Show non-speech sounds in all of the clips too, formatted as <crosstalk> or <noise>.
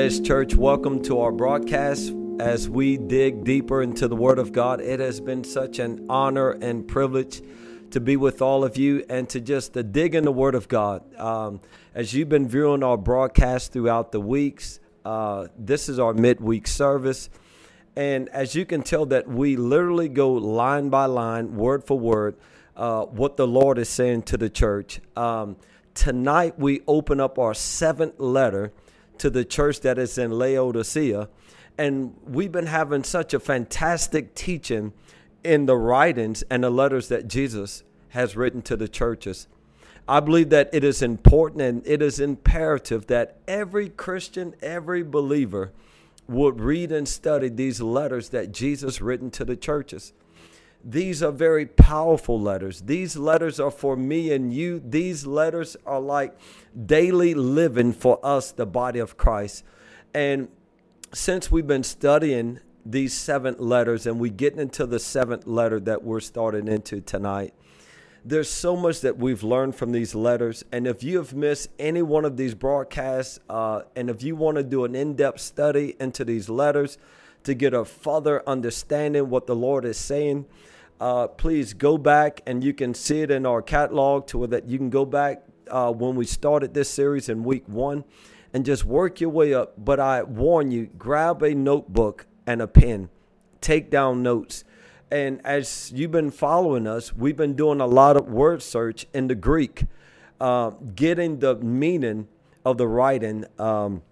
Church. Welcome to our broadcast as we dig deeper into the Word of God. It has been such an honor and privilege to be with all of you and to just to dig in the Word of God. Um, as you've been viewing our broadcast throughout the weeks, uh, this is our midweek service. And as you can tell, that we literally go line by line, word for word, uh, what the Lord is saying to the church. Um, tonight, we open up our seventh letter to the church that is in Laodicea. And we've been having such a fantastic teaching in the writings and the letters that Jesus has written to the churches. I believe that it is important and it is imperative that every Christian, every believer would read and study these letters that Jesus written to the churches. These are very powerful letters. These letters are for me and you. These letters are like daily living for us, the body of Christ. And since we've been studying these seven letters and we getting into the seventh letter that we're starting into tonight, there's so much that we've learned from these letters. And if you have missed any one of these broadcasts, uh, and if you want to do an in depth study into these letters to get a further understanding what the Lord is saying, uh, please go back and you can see it in our catalog to where that you can go back uh, when we started this series in week one and just work your way up. But I warn you, grab a notebook and a pen, take down notes. And as you've been following us, we've been doing a lot of word search in the Greek, uh, getting the meaning of the writing um,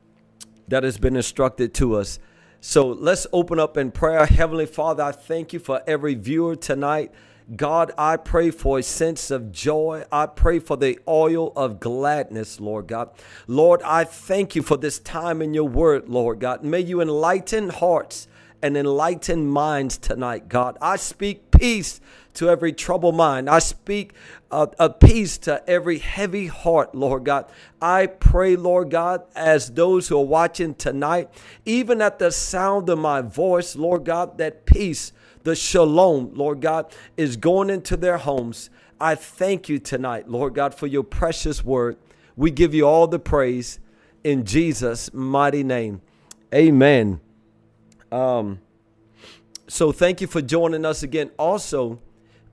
that has been instructed to us. So let's open up in prayer. Heavenly Father, I thank you for every viewer tonight. God, I pray for a sense of joy. I pray for the oil of gladness, Lord God. Lord, I thank you for this time in your word, Lord God. May you enlighten hearts and enlighten minds tonight, God. I speak peace to every troubled mind. I speak uh, a peace to every heavy heart, Lord God. I pray, Lord God, as those who are watching tonight, even at the sound of my voice, Lord God, that peace, the shalom, Lord God, is going into their homes. I thank you tonight, Lord God, for your precious word. We give you all the praise in Jesus' mighty name. Amen. Um, so thank you for joining us again. Also,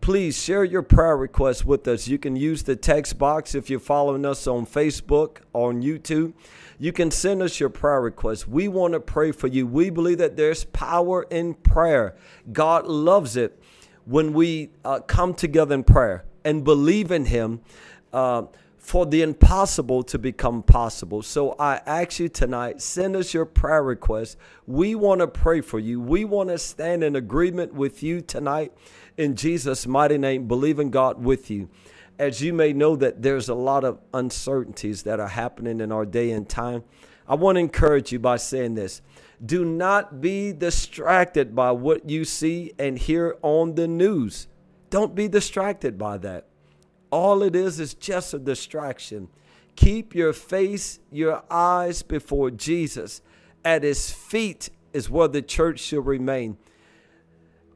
please share your prayer requests with us. You can use the text box if you're following us on Facebook or on YouTube. You can send us your prayer requests. We want to pray for you. We believe that there's power in prayer. God loves it when we uh, come together in prayer and believe in Him. Uh, for the impossible to become possible. So I ask you tonight, send us your prayer requests. We want to pray for you. We want to stand in agreement with you tonight in Jesus' mighty name, believing God with you. As you may know that there's a lot of uncertainties that are happening in our day and time. I want to encourage you by saying this. Do not be distracted by what you see and hear on the news. Don't be distracted by that. All it is is just a distraction. Keep your face, your eyes before Jesus. At his feet is where the church should remain.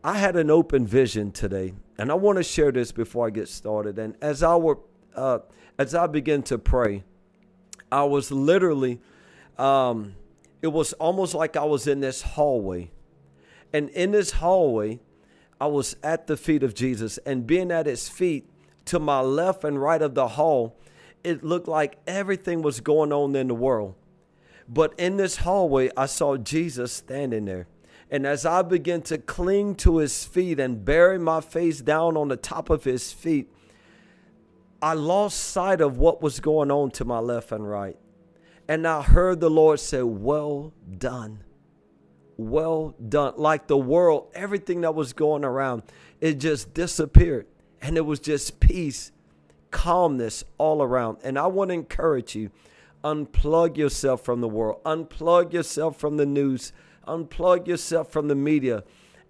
I had an open vision today, and I want to share this before I get started. And as I were, uh, as I began to pray, I was literally, um, it was almost like I was in this hallway, and in this hallway, I was at the feet of Jesus, and being at his feet, to my left and right of the hall, it looked like everything was going on in the world. But in this hallway, I saw Jesus standing there. And as I began to cling to his feet and bury my face down on the top of his feet, I lost sight of what was going on to my left and right. And I heard the Lord say, Well done. Well done. Like the world, everything that was going around, it just disappeared and it was just peace, calmness all around. And I want to encourage you unplug yourself from the world, unplug yourself from the news, unplug yourself from the media,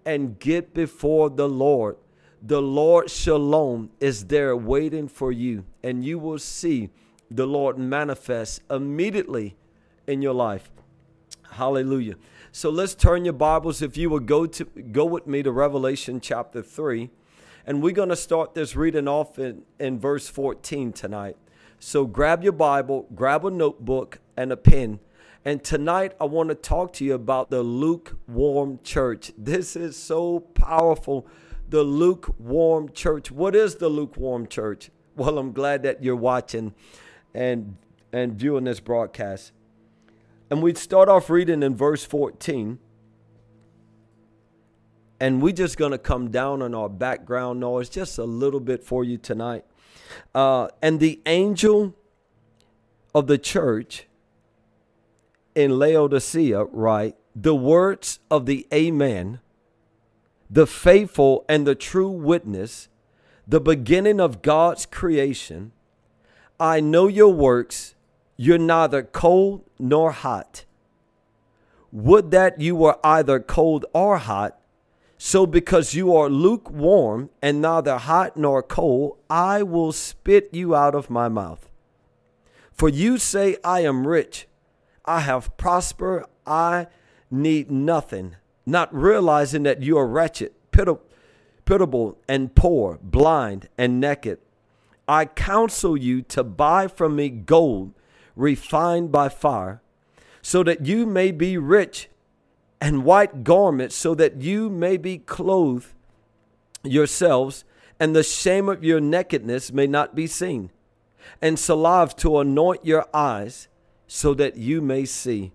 and get before the Lord. The Lord Shalom is there waiting for you, and you will see the Lord manifest immediately in your life. Hallelujah. So let's turn your Bibles, if you will go to go with me to Revelation chapter 3. And we're going to start this reading off in, in verse 14 tonight. So grab your Bible, grab a notebook and a pen, And tonight, I want to talk to you about the lukewarm church. This is so powerful. The lukewarm church. What is the lukewarm church? Well, I'm glad that you're watching and, and viewing this broadcast. And we start off reading in verse 14. And we're just going to come down on our background noise just a little bit for you tonight. Uh, and the angel of the church in Laodicea write, the words of the Amen, the faithful and the true witness, the beginning of God's creation. I know your works. You're neither cold nor hot. Would that you were either cold or hot. So, because you are lukewarm and neither hot nor cold, I will spit you out of my mouth. For you say, I am rich I have prospered. I need nothing, not realizing that you are wretched, pitiable, and poor, blind and naked. I counsel you to buy from me gold refined by fire, so that you may be rich, and white garments, so that you may be clothed yourselves, and the shame of your nakedness may not be seen, and salve to anoint your eyes so that you may see.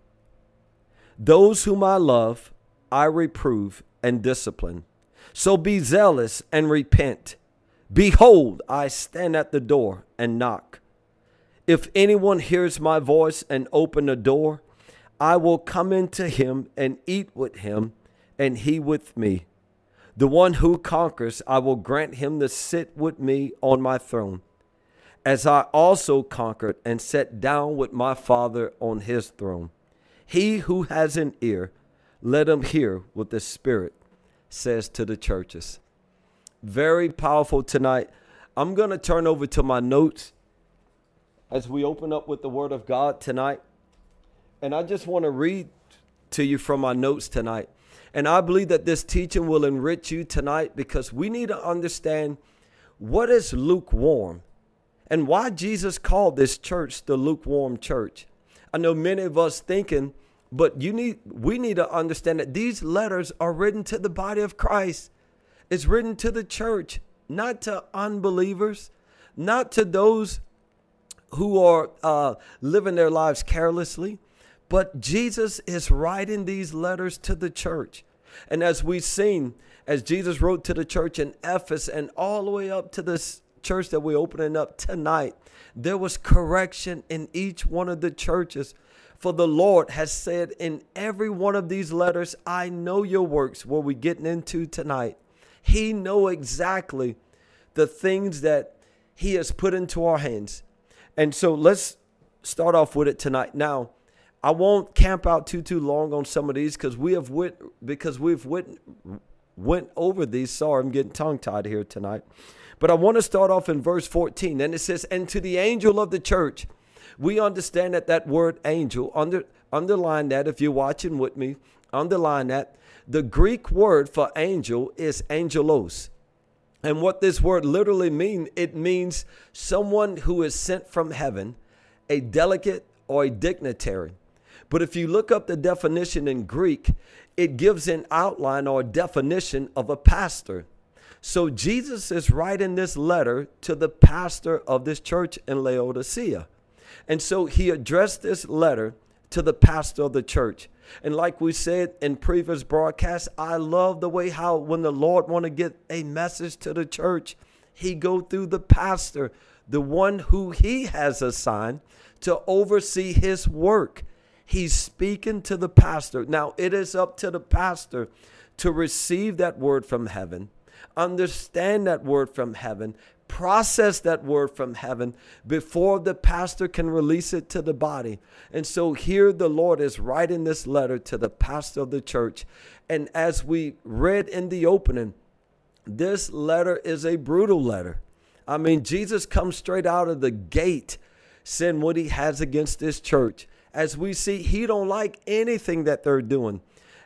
Those whom I love, I reprove and discipline. So be zealous and repent. Behold, I stand at the door and knock. If anyone hears my voice and open the door, I will come into him and eat with him, and he with me. The one who conquers, I will grant him to sit with me on my throne as I also conquered and sat down with my Father on his throne. He who has an ear, let him hear what the Spirit says to the churches. Very powerful tonight. I'm going to turn over to my notes as we open up with the Word of God tonight. And I just want to read to you from my notes tonight. And I believe that this teaching will enrich you tonight because we need to understand what is lukewarm and why Jesus called this church the lukewarm church. I know many of us thinking, but you need we need to understand that these letters are written to the body of Christ. It's written to the church, not to unbelievers, not to those who are uh, living their lives carelessly, but Jesus is writing these letters to the church. And as we've seen, as Jesus wrote to the church in Ephesus and all the way up to this church that we're opening up tonight, there was correction in each one of the churches. For the Lord has said in every one of these letters, I know your works, what we're getting into tonight. He know exactly the things that he has put into our hands. And so let's start off with it tonight. Now, I won't camp out too too long on some of these because we have went because we've went went over these. Sorry, I'm getting tongue tied here tonight. But I want to start off in verse 14. And it says, And to the angel of the church, we understand that that word angel, under, underline that if you're watching with me, underline that. The Greek word for angel is angelos. And what this word literally means, it means someone who is sent from heaven, a delegate or a dignitary. But if you look up the definition in Greek, it gives an outline or definition of a pastor. So Jesus is writing this letter to the pastor of this church in Laodicea. And so he addressed this letter to the pastor of the church. And like we said in previous broadcasts, I love the way how when the Lord want to get a message to the church, he go through the pastor, the one who he has assigned to oversee his work. He's speaking to the pastor. Now, it is up to the pastor to receive that word from heaven understand that word from heaven, process that word from heaven before the pastor can release it to the body. And so here the Lord is writing this letter to the pastor of the church. And as we read in the opening, this letter is a brutal letter. I mean, Jesus comes straight out of the gate saying what he has against this church. As we see, he don't like anything that they're doing.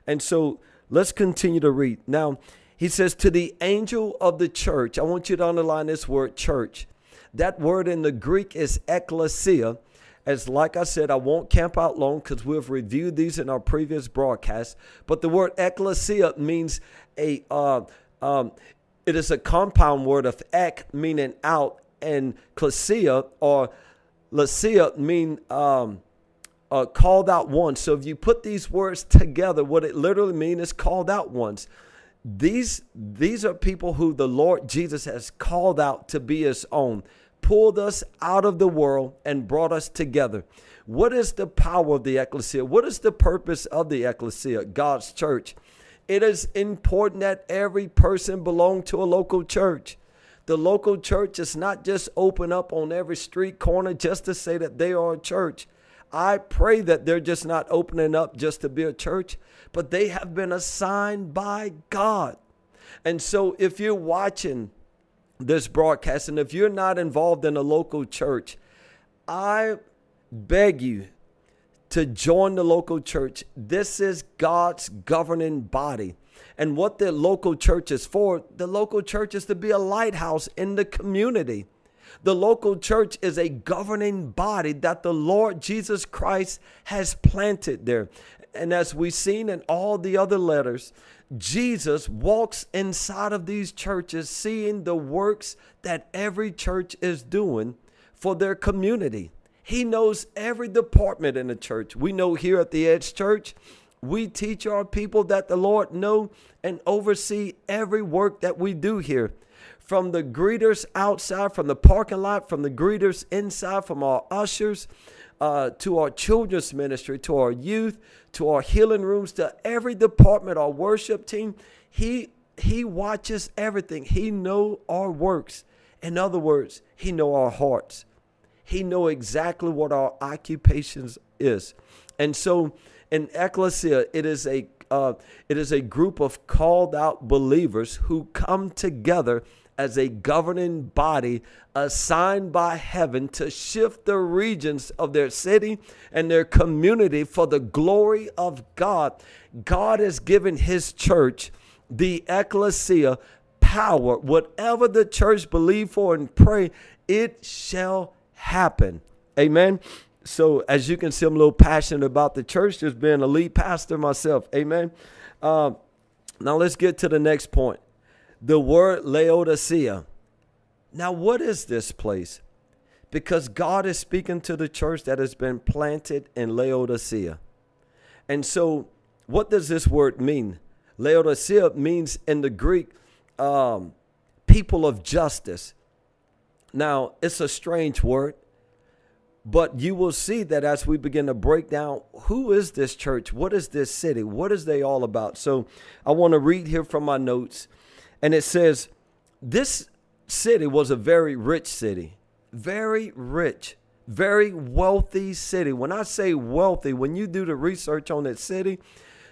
And so let's continue to read. Now, he says, To the angel of the church, I want you to underline this word church. That word in the Greek is ekklesia, as like I said, I won't camp out long because we've reviewed these in our previous broadcast. But the word ecclesia means a uh, um, it is a compound word of ek meaning out and klesia or lasia mean um, uh, called out once. So if you put these words together, what it literally means is called out once. These these are people who the Lord Jesus has called out to be his own, pulled us out of the world and brought us together. What is the power of the ecclesia? What is the purpose of the ecclesia, God's church? It is important that every person belong to a local church. The local church is not just open up on every street corner just to say that they are a church. I pray that they're just not opening up just to be a church, but they have been assigned by God. And so if you're watching this broadcast and if you're not involved in a local church, I beg you to join the local church. This is God's governing body. And what the local church is for, the local church is to be a lighthouse in the community. The local church is a governing body that the Lord Jesus Christ has planted there. And as we've seen in all the other letters, Jesus walks inside of these churches, seeing the works that every church is doing for their community. He knows every department in the church. We know here at the Edge Church, we teach our people that the Lord know and oversee every work that we do here from the greeters outside, from the parking lot, from the greeters inside, from our ushers, uh, to our children's ministry, to our youth, to our healing rooms, to every department, our worship team. He he watches everything. He know our works. In other words, he know our hearts. He know exactly what our occupations is. And so in ecclesia, it is a uh, it is a group of called out believers who come together as a governing body assigned by heaven to shift the regions of their city and their community for the glory of God. God has given his church, the ecclesia, power. Whatever the church believe for and pray, it shall happen. Amen. So as you can see, I'm a little passionate about the church, just being a lead pastor myself. Amen. Uh, now let's get to the next point the word Laodicea. Now, what is this place? Because God is speaking to the church that has been planted in Laodicea. And so, what does this word mean? Laodicea means in the Greek, um, people of justice. Now, it's a strange word, but you will see that as we begin to break down who is this church? What is this city? What is they all about? So, I want to read here from my notes and it says, This city was a very rich city, very rich, very wealthy city. When I say wealthy, when you do the research on that city,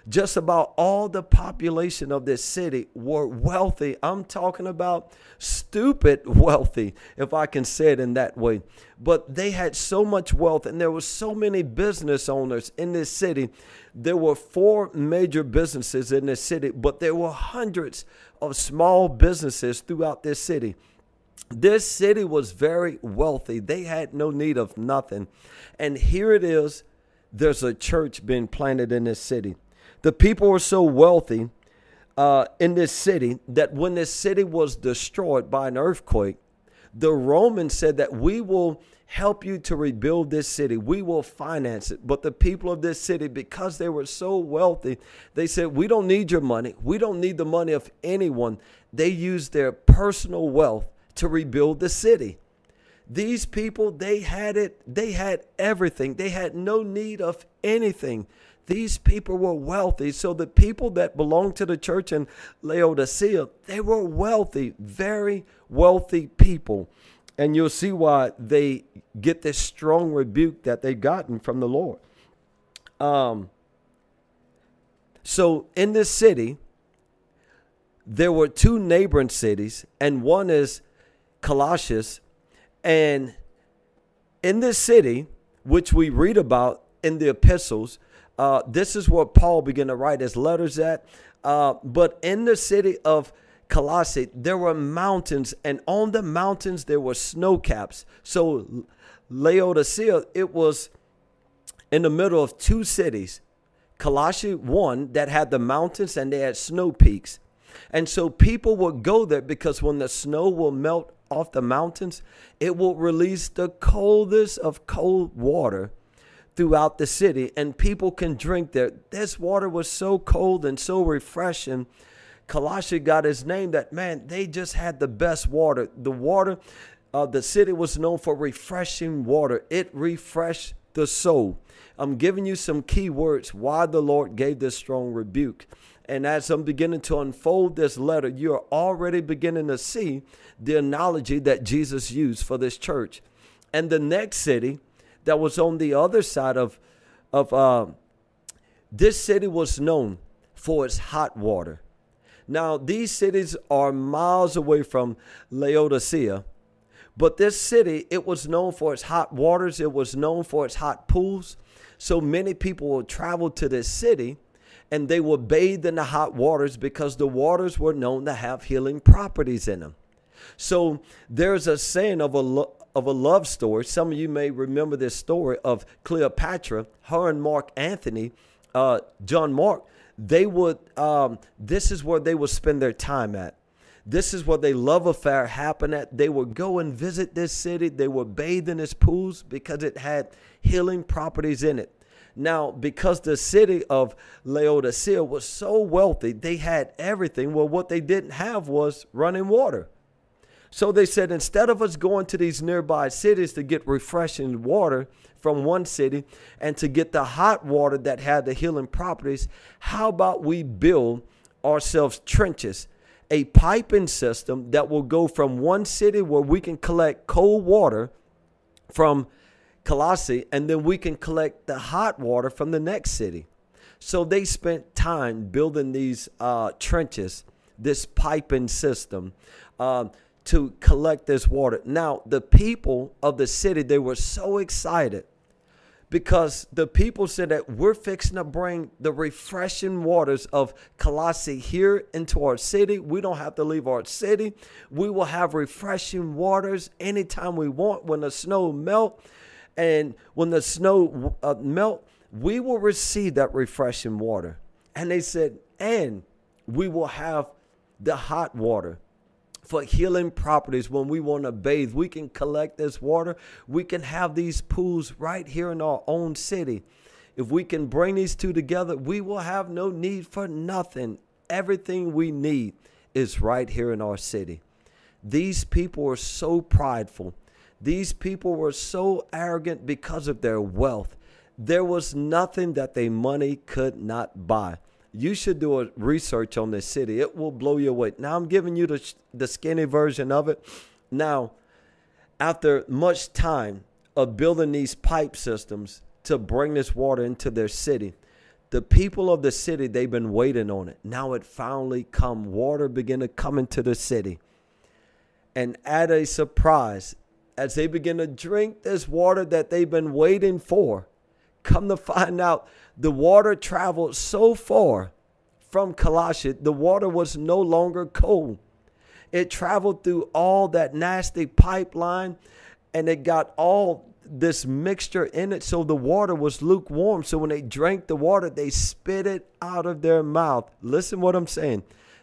just about all the population of this city were wealthy. I'm talking about stupid <laughs> wealthy, if I can say it in that way. But they had so much wealth, and there were so many business owners in this city. There were four major businesses in this city, but there were hundreds of small businesses throughout this city. This city was very wealthy. They had no need of nothing. And here it is there's a church being planted in this city. The people were so wealthy uh, in this city that when this city was destroyed by an earthquake, the Romans said that we will help you to rebuild this city. We will finance it. But the people of this city, because they were so wealthy, they said, We don't need your money. We don't need the money of anyone. They used their personal wealth to rebuild the city. These people, they had it, they had everything. They had no need of anything. These people were wealthy. So the people that belonged to the church in Laodicea, they were wealthy, very wealthy people. And you'll see why they get this strong rebuke that they've gotten from the Lord. Um, so in this city, there were two neighboring cities, and one is Colossae. And in this city, which we read about in the epistles, uh, this is what Paul began to write his letters at. Uh, but in the city of Colossae, there were mountains, and on the mountains there were snow caps. So Laodicea, it was in the middle of two cities. Colossae, one that had the mountains and they had snow peaks. And so people would go there because when the snow will melt off the mountains, it will release the coldest of cold water throughout the city, and people can drink there. This water was so cold and so refreshing. Colossae got his name that man, they just had the best water. The water uh, the city was known for refreshing water, it refreshed the soul. I'm giving you some key words why the Lord gave this strong rebuke. And as I'm beginning to unfold this letter, you're already beginning to see the analogy that Jesus used for this church. And the next city that was on the other side of, of uh, this city was known for its hot water. Now, these cities are miles away from Laodicea, but this city, it was known for its hot waters, it was known for its hot pools. So many people would travel to this city and they were bathed in the hot waters because the waters were known to have healing properties in them. So there's a saying of a of a love story. Some of you may remember this story of Cleopatra, her and Mark Antony, uh, John Mark. They would. Um, this is where they would spend their time at. This is where their love affair happened at. They would go and visit this city. They would bathe in its pools because it had healing properties in it. Now, because the city of Laodicea was so wealthy, they had everything. Well, what they didn't have was running water. So they said, instead of us going to these nearby cities to get refreshing water from one city and to get the hot water that had the healing properties, how about we build ourselves trenches, a piping system that will go from one city where we can collect cold water from Colossae, and then we can collect the hot water from the next city. So they spent time building these uh, trenches, this piping system. Um, to collect this water. Now, the people of the city, they were so excited because the people said that we're fixing to bring the refreshing waters of Colossae here into our city. We don't have to leave our city. We will have refreshing waters anytime we want when the snow melt and when the snow uh, melt, we will receive that refreshing water. And they said, and we will have the hot water for healing properties when we want to bathe. We can collect this water. We can have these pools right here in our own city. If we can bring these two together, we will have no need for nothing. Everything we need is right here in our city. These people are so prideful these people were so arrogant because of their wealth. There was nothing that their money could not buy. You should do a research on this city. It will blow you away. Now I'm giving you the, the skinny version of it. Now, after much time of building these pipe systems to bring this water into their city, the people of the city they've been waiting on it. Now it finally come. Water begin to come into the city. And at a surprise, as they begin to drink this water that they've been waiting for, come to find out the water traveled so far from Colossae, the water was no longer cold. It traveled through all that nasty pipeline and it got all this mixture in it. So the water was lukewarm. So when they drank the water, they spit it out of their mouth. Listen what I'm saying.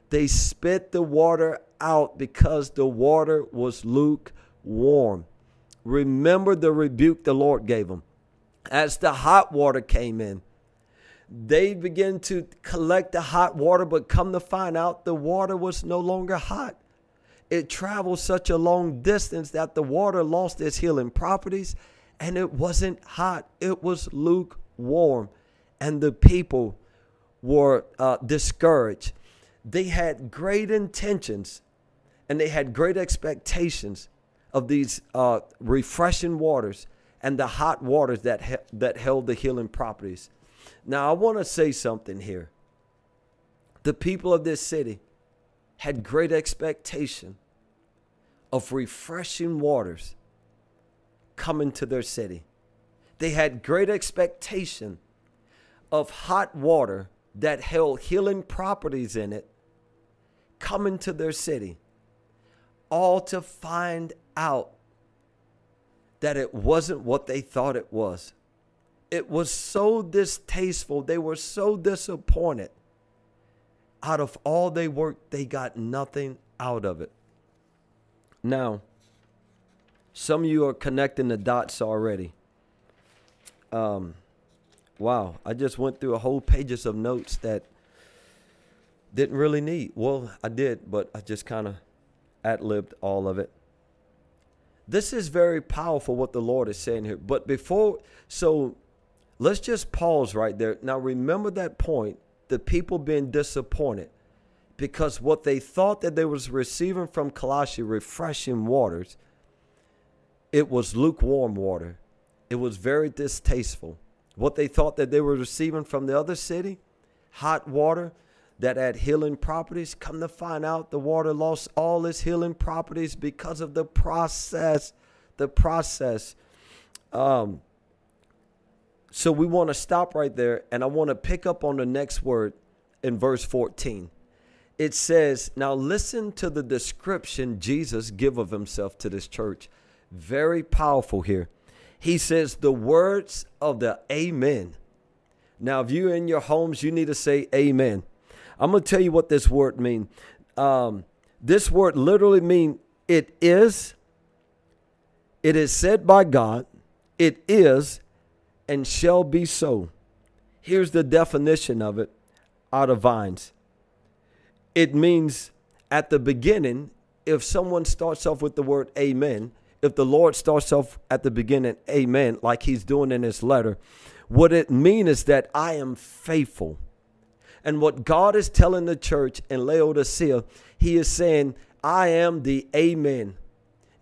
They spit the water out because the water was lukewarm. Remember the rebuke the Lord gave them. As the hot water came in, they began to collect the hot water, but come to find out the water was no longer hot. It traveled such a long distance that the water lost its healing properties and it wasn't hot, it was lukewarm. And the people were uh, discouraged. They had great intentions and they had great expectations, of these uh, refreshing waters and the hot waters that, he- that held the healing properties. Now, I want to say something here. The people of this city had great expectation of refreshing waters coming to their city. They had great expectation of hot water that held healing properties in it coming to their city, all to find out that it wasn't what they thought it was. It was so distasteful. They were so disappointed. Out of all they worked, they got nothing out of it. Now, some of you are connecting the dots already. Um, wow, I just went through a whole pages of notes that didn't really need. Well, I did, but I just kind of ad libbed all of it. This is very powerful what the Lord is saying here. But before, so let's just pause right there. Now, remember that point the people being disappointed because what they thought that they was receiving from Colossae, refreshing waters, it was lukewarm water. It was very distasteful. What they thought that they were receiving from the other city, hot water that had healing properties, come to find out the water lost all its healing properties because of the process. The process. Um, so we want to stop right there, and I want to pick up on the next word in verse 14 it says, now listen to the description Jesus give of himself to this church. Very powerful here. He says, the words of the amen. Now, if you're in your homes, you need to say amen. I'm going to tell you what this word means. Um, this word literally means it is, it is said by God, it is, and shall be so. Here's the definition of it out of Vines it means at the beginning, if someone starts off with the word amen, if the Lord starts off at the beginning, amen, like he's doing in his letter, what it means is that I am faithful. And what God is telling the church in Laodicea, he is saying, I am the amen.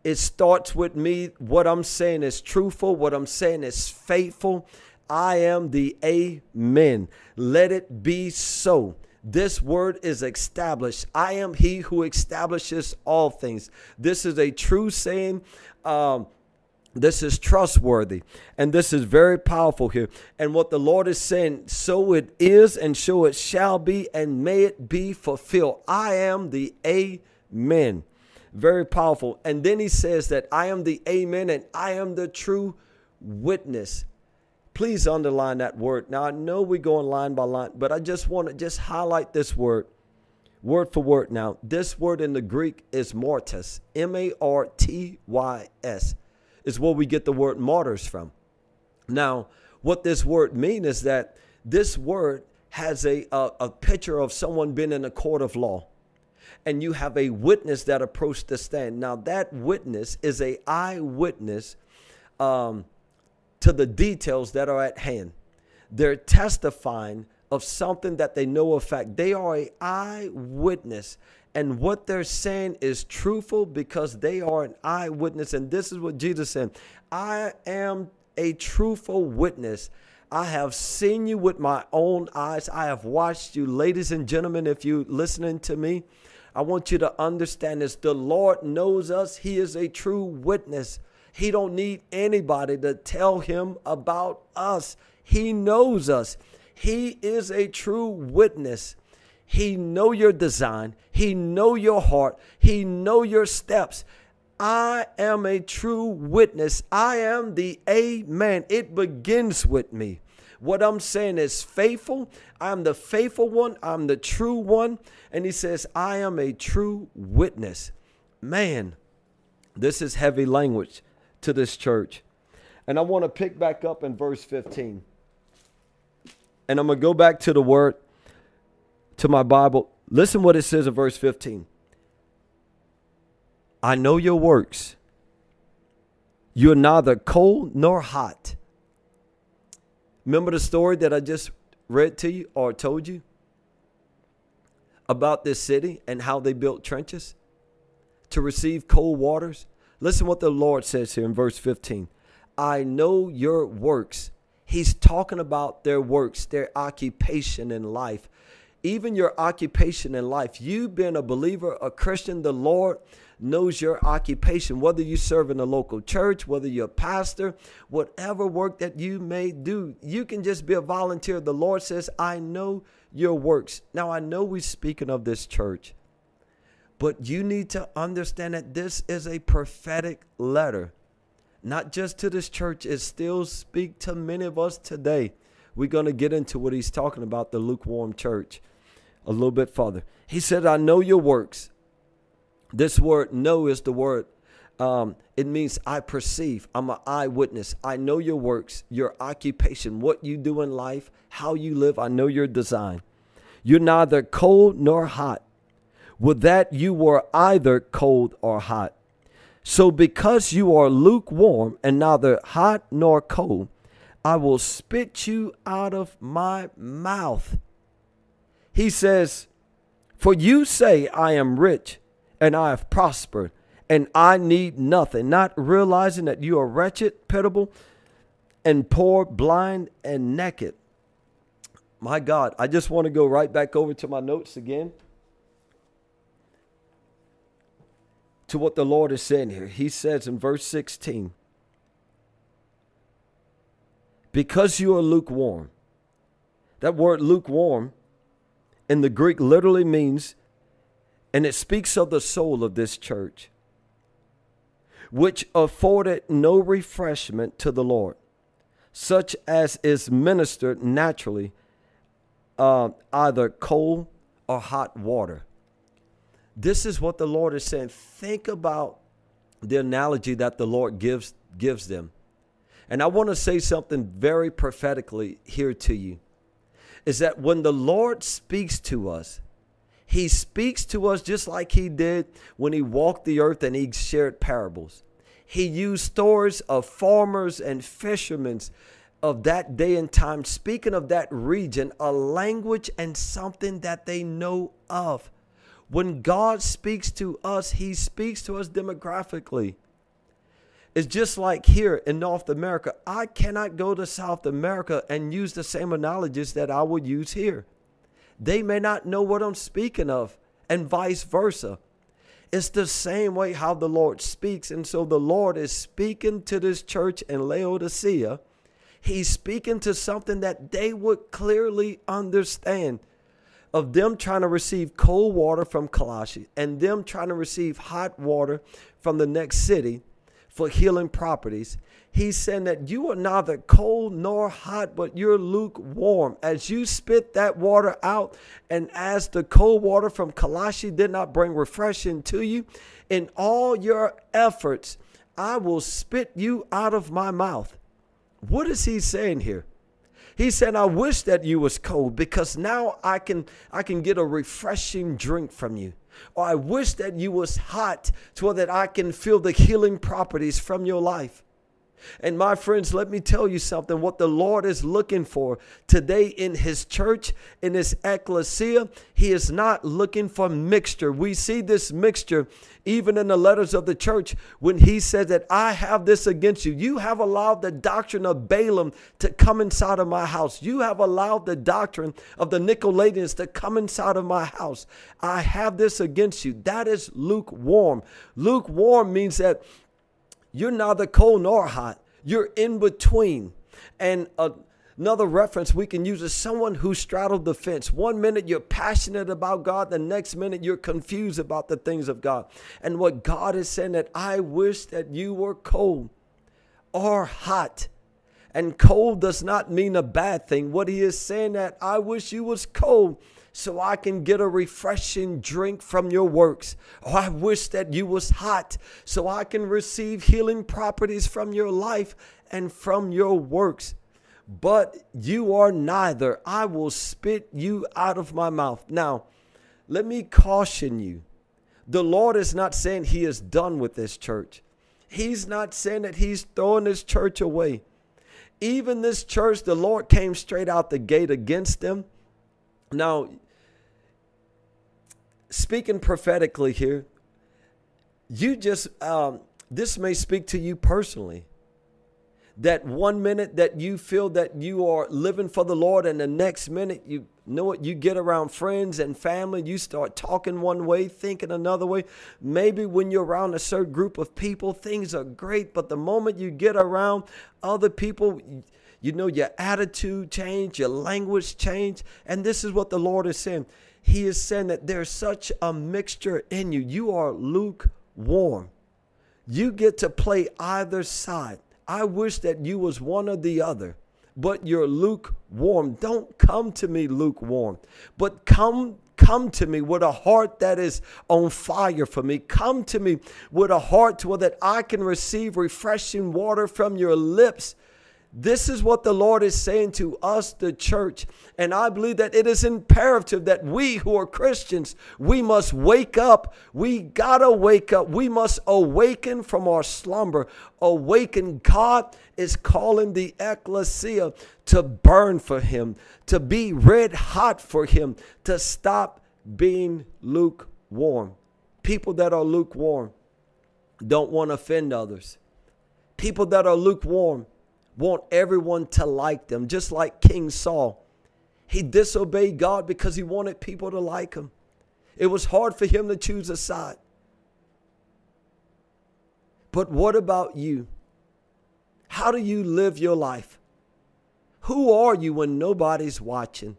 It starts with me. What I'm saying is truthful. What I'm saying is faithful. I am the amen. Let it be so. This word is established. I am he who establishes all things. This is a true saying. Um, this is trustworthy and this is very powerful here. And what the Lord is saying, so it is and so it shall be and may it be fulfilled. I am the Amen. Very powerful. And then he says that I am the Amen and I am the true witness. Please underline that word. Now I know we're going line by line, but I just want to just highlight this word, word for word. Now this word in the Greek is martys, M-A-R-T-Y-S, is where we get the word martyrs from. Now, what this word means is that this word has a, a, a picture of someone being in a court of law and you have a witness that approached the stand. Now, that witness is a eyewitness um, to the details that are at hand. They're testifying of something that they know of fact. They are a eyewitness. And what they're saying is truthful because they are an eyewitness. And this is what Jesus said I am a truthful witness. I have seen you with my own eyes. I have watched you. Ladies and gentlemen, if you're listening to me, I want you to understand this. The Lord knows us. He is a true witness. He don't need anybody to tell him about us. He knows us. He is a true witness. He know your design. He know your heart. He know your steps. I am a true witness. I am the amen. It begins with me. What I'm saying is faithful. I'm the faithful one. I'm the true one. And he says, I am a true witness. Man, this is heavy language to this church. And I want to pick back up in verse 15. And I'm going to go back to the word, to my Bible. Listen what it says in verse 15. I know your works. You're neither cold nor hot. Remember the story that I just read to you or told you about this city and how they built trenches to receive cold waters? Listen what the Lord says here in verse 15. I know your works. He's talking about their works, their occupation in life. Even your occupation in life. You being a believer, a Christian, the Lord knows your occupation, whether you serve in a local church, whether you're a pastor, whatever work that you may do. You can just be a volunteer. The Lord says, I know your works. Now, I know we're speaking of this church. But you need to understand that this is a prophetic letter, not just to this church. It still speaks to many of us today. We're going to get into what he's talking about, the lukewarm church, a little bit farther. He said, I know your works. This word know is the word um, it means I perceive. I'm an eyewitness. I know your works, your occupation, what you do in life, how you live. I know your design. You're neither cold nor hot. Would that you were either cold or hot. So because you are lukewarm and neither hot nor cold, I will spit you out of my mouth. He says, For you say, I am rich and I have prospered and I need nothing, not realizing that you are wretched, pitiable, and poor, blind, and naked. My God, I just want to go right back over to my notes again. To what the Lord is saying here. He says in verse 16, Because you are lukewarm. That word lukewarm in the Greek literally means, and it speaks of the soul of this church which afforded no refreshment to the Lord, such as is ministered naturally, uh, either cold or hot water. This is what the Lord is saying. Think about the analogy that the Lord gives gives them. And I want to say something very prophetically here to you. Is that when the Lord speaks to us, he speaks to us just like he did when he walked the earth and he shared parables. He used stories of farmers and fishermen of that day and time, speaking of that region, a language and something that they know of. When God speaks to us, He speaks to us demographically. It's just like here in North America. I cannot go to South America and use the same analogies that I would use here. They may not know what I'm speaking of, and vice versa. It's the same way how the Lord speaks. And so the Lord is speaking to this church in Laodicea. He's speaking to something that they would clearly understand of them trying to receive cold water from Colossae and them trying to receive hot water from the next city for healing properties. He's saying that you are neither cold nor hot, but you're lukewarm. As you spit that water out, and as the cold water from Colossae did not bring refreshing to you, in all your efforts, I will spit you out of my mouth. What is he saying here? He said, I wish that you was cold because now I can I can get a refreshing drink from you. Or I wish that you was hot so that I can feel the healing properties from your life. And my friends, let me tell you something what the Lord is looking for today in His church, in His ecclesia. He is not looking for mixture. We see this mixture even in the letters of the church when He says that I have this against you. You have allowed the doctrine of Balaam to come inside of my house. You have allowed the doctrine of the Nicolaitans to come inside of my house. I have this against you. That is lukewarm. Lukewarm means that you're neither cold nor hot. You're in between. And another reference we can use is someone who straddled the fence. One minute you're passionate about God, the next minute you're confused about the things of God. And what God is saying that I wish that you were cold or hot. And cold does not mean a bad thing. What he is saying that I wish you was cold so I can get a refreshing drink from your works. Oh, I wish that you was hot so I can receive healing properties from your life and from your works. But you are neither. I will spit you out of my mouth. Now, let me caution you. The Lord is not saying he is done with this church. He's not saying that he's throwing this church away. Even this church, the Lord came straight out the gate against them. Now, speaking prophetically here, you just, um, this may speak to you personally. That one minute that you feel that you are living for the Lord, and the next minute you know what, you get around friends and family, you start talking one way, thinking another way. Maybe when you're around a certain group of people, things are great, but the moment you get around other people, you know, your attitude change, your language change. And this is what the Lord is saying. He is saying that there's such a mixture in you. You are lukewarm. You get to play either side. I wish that you was one or the other, but you're lukewarm. Don't come to me lukewarm, but come come to me with a heart that is on fire for me. Come to me with a heart so that I can receive refreshing water from your lips this is what the Lord is saying to us, the church. And I believe that it is imperative that we who are Christians, we must wake up. We gotta wake up. We must awaken from our slumber. Awaken. God is calling the ecclesia to burn for Him, to be red hot for Him, to stop being lukewarm. People that are lukewarm don't want to offend others. People that are lukewarm want everyone to like them, just like King Saul. He disobeyed God because he wanted people to like him. It was hard for him to choose a side. But what about you? How do you live your life? Who are you when nobody's watching?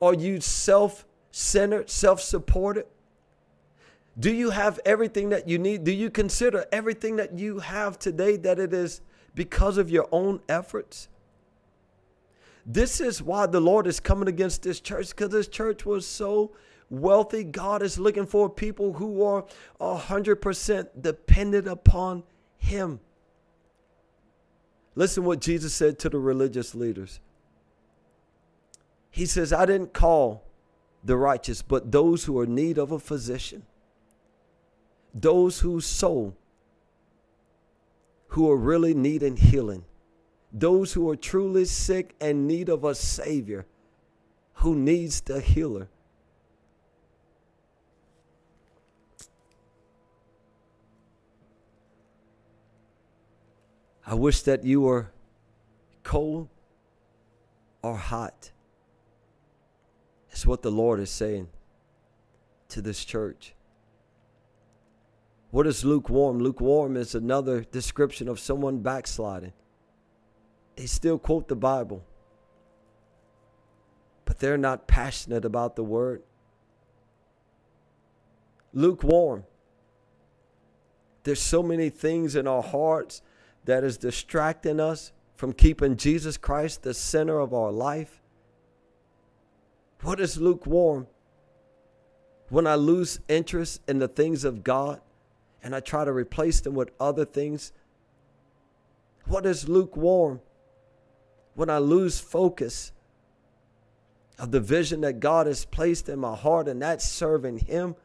Are you self centered, self supported? Do you have everything that you need? Do you consider everything that you have today that it is because of your own efforts? This is why the Lord is coming against this church because this church was so wealthy. God is looking for people who are 100% dependent upon Him. Listen what Jesus said to the religious leaders. He says, I didn't call the righteous, but those who are in need of a physician those whose soul who are really needing healing, those who are truly sick and need of a savior who needs the healer. I wish that you were cold or hot. It's what the Lord is saying to this church. What is lukewarm? Lukewarm is another description of someone backsliding. They still quote the Bible, but they're not passionate about the word. Lukewarm. There's so many things in our hearts that is distracting us from keeping Jesus Christ the center of our life. What is lukewarm? When I lose interest in the things of God, and I try to replace them with other things. What is lukewarm? When I lose focus of the vision that God has placed in my heart, and that's serving Him.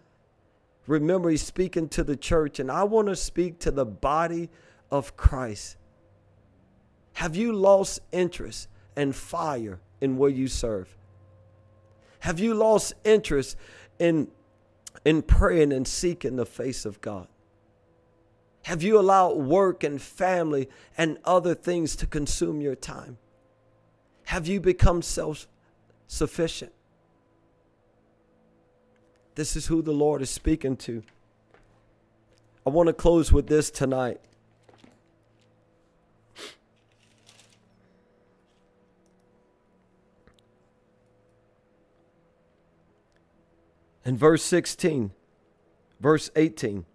Remember, He's speaking to the church, and I want to speak to the body of Christ. Have you lost interest and fire in where you serve? Have you lost interest in, in praying and seeking the face of God? Have you allowed work and family and other things to consume your time? Have you become self sufficient? This is who the Lord is speaking to. I want to close with this tonight. In verse 16, verse 18.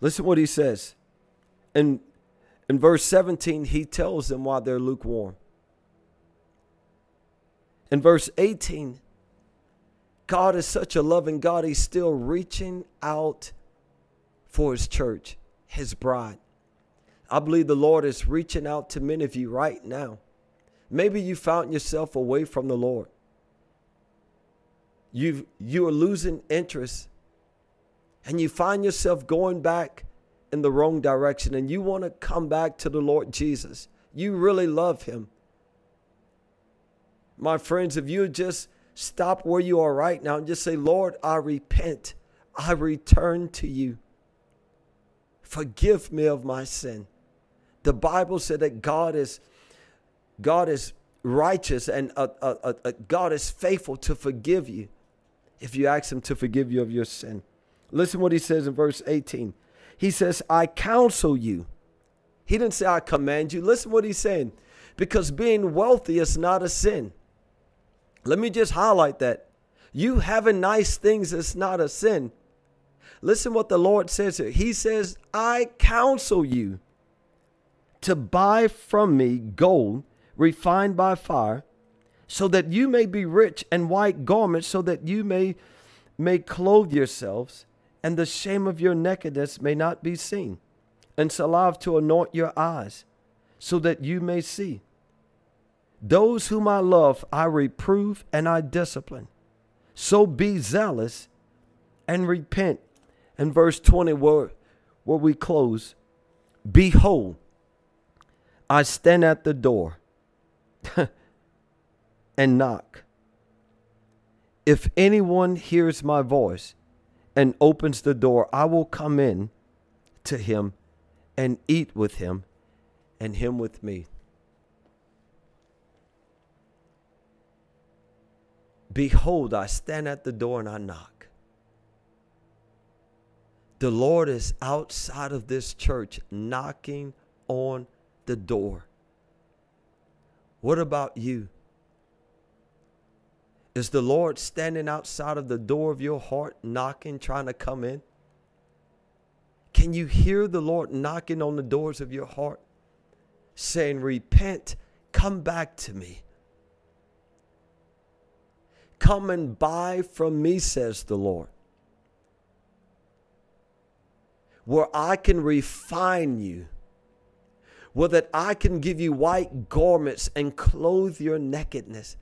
Listen what he says. In, in verse 17, he tells them why they're lukewarm. In verse 18, God is such a loving God, he's still reaching out for his church, his bride. I believe the Lord is reaching out to many of you right now. Maybe you found yourself away from the Lord. You you are losing interest and you find yourself going back in the wrong direction and you want to come back to the Lord Jesus, you really love him. My friends, if you just stop where you are right now and just say, Lord, I repent, I return to you. Forgive me of my sin. The Bible said that God is God is righteous and uh, uh, uh, uh God is faithful to forgive you if you ask him to forgive you of your sin. Listen what he says in verse 18. He says, I counsel you He didn't say, I command you. Listen what he's saying. Because being wealthy is not a sin. Let me just highlight that. You having nice things is not a sin. Listen what the Lord says here. He says, I counsel you to buy from me gold refined by fire, so that you may be rich, and white garments, so that you may, may clothe yourselves, and the shame of your nakedness may not be seen, and salve to anoint your eyes, so that you may see. Those whom I love, I reprove and I discipline. So be zealous and repent. And verse 20, where, where we close, Behold, I stand at the door <laughs> and knock. If anyone hears my voice and opens the door, I will come in to him and eat with him and him with me. Behold, I stand at the door and I knock. The Lord is outside of this church knocking on the door. What about you? Is the Lord standing outside of the door of your heart, knocking, trying to come in? Can you hear the Lord knocking on the doors of your heart, saying, Repent, come back to me? Come and buy from me, says the Lord, where I can refine you well, that I can give you white garments and clothe your nakedness.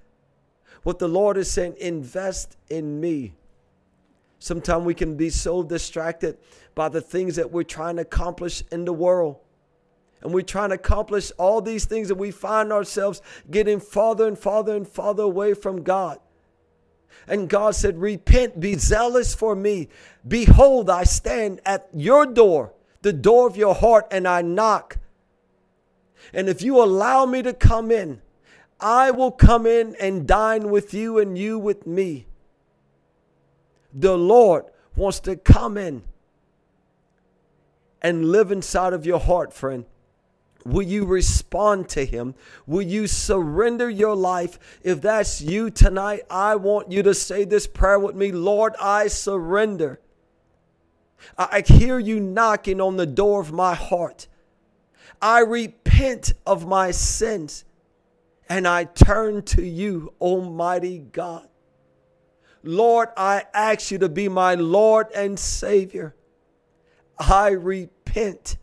What the Lord is saying, invest in me. Sometimes we can be so distracted by the things that we're trying to accomplish in the world. And we're trying to accomplish all these things, and we find ourselves getting farther and farther and farther away from God. And God said, Repent, be zealous for me. Behold, I stand at your door, the door of your heart, and I knock. And if you allow me to come in, I will come in and dine with you and you with me. The Lord wants to come in and live inside of your heart, friend. Will you respond to Him? Will you surrender your life? If that's you tonight, I want you to say this prayer with me Lord, I surrender. I hear you knocking on the door of my heart. I repent of my sins and I turn to you, Almighty God. Lord, I ask you to be my Lord and Savior. I repent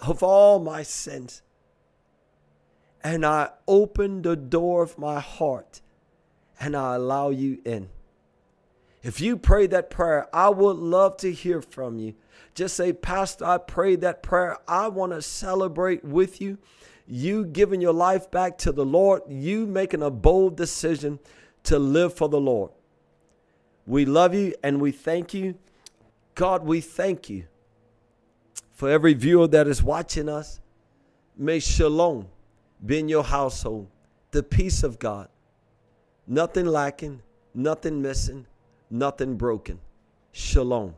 of all my sins and I open the door of my heart and I allow you in. If you pray that prayer, I would love to hear from you. Just say, Pastor, I prayed that prayer. I want to celebrate with you. You giving your life back to the Lord, you making a bold decision to live for the Lord. We love you and we thank you. God, we thank you for every viewer that is watching us. May shalom be in your household, the peace of God, nothing lacking, nothing missing, nothing broken. Shalom.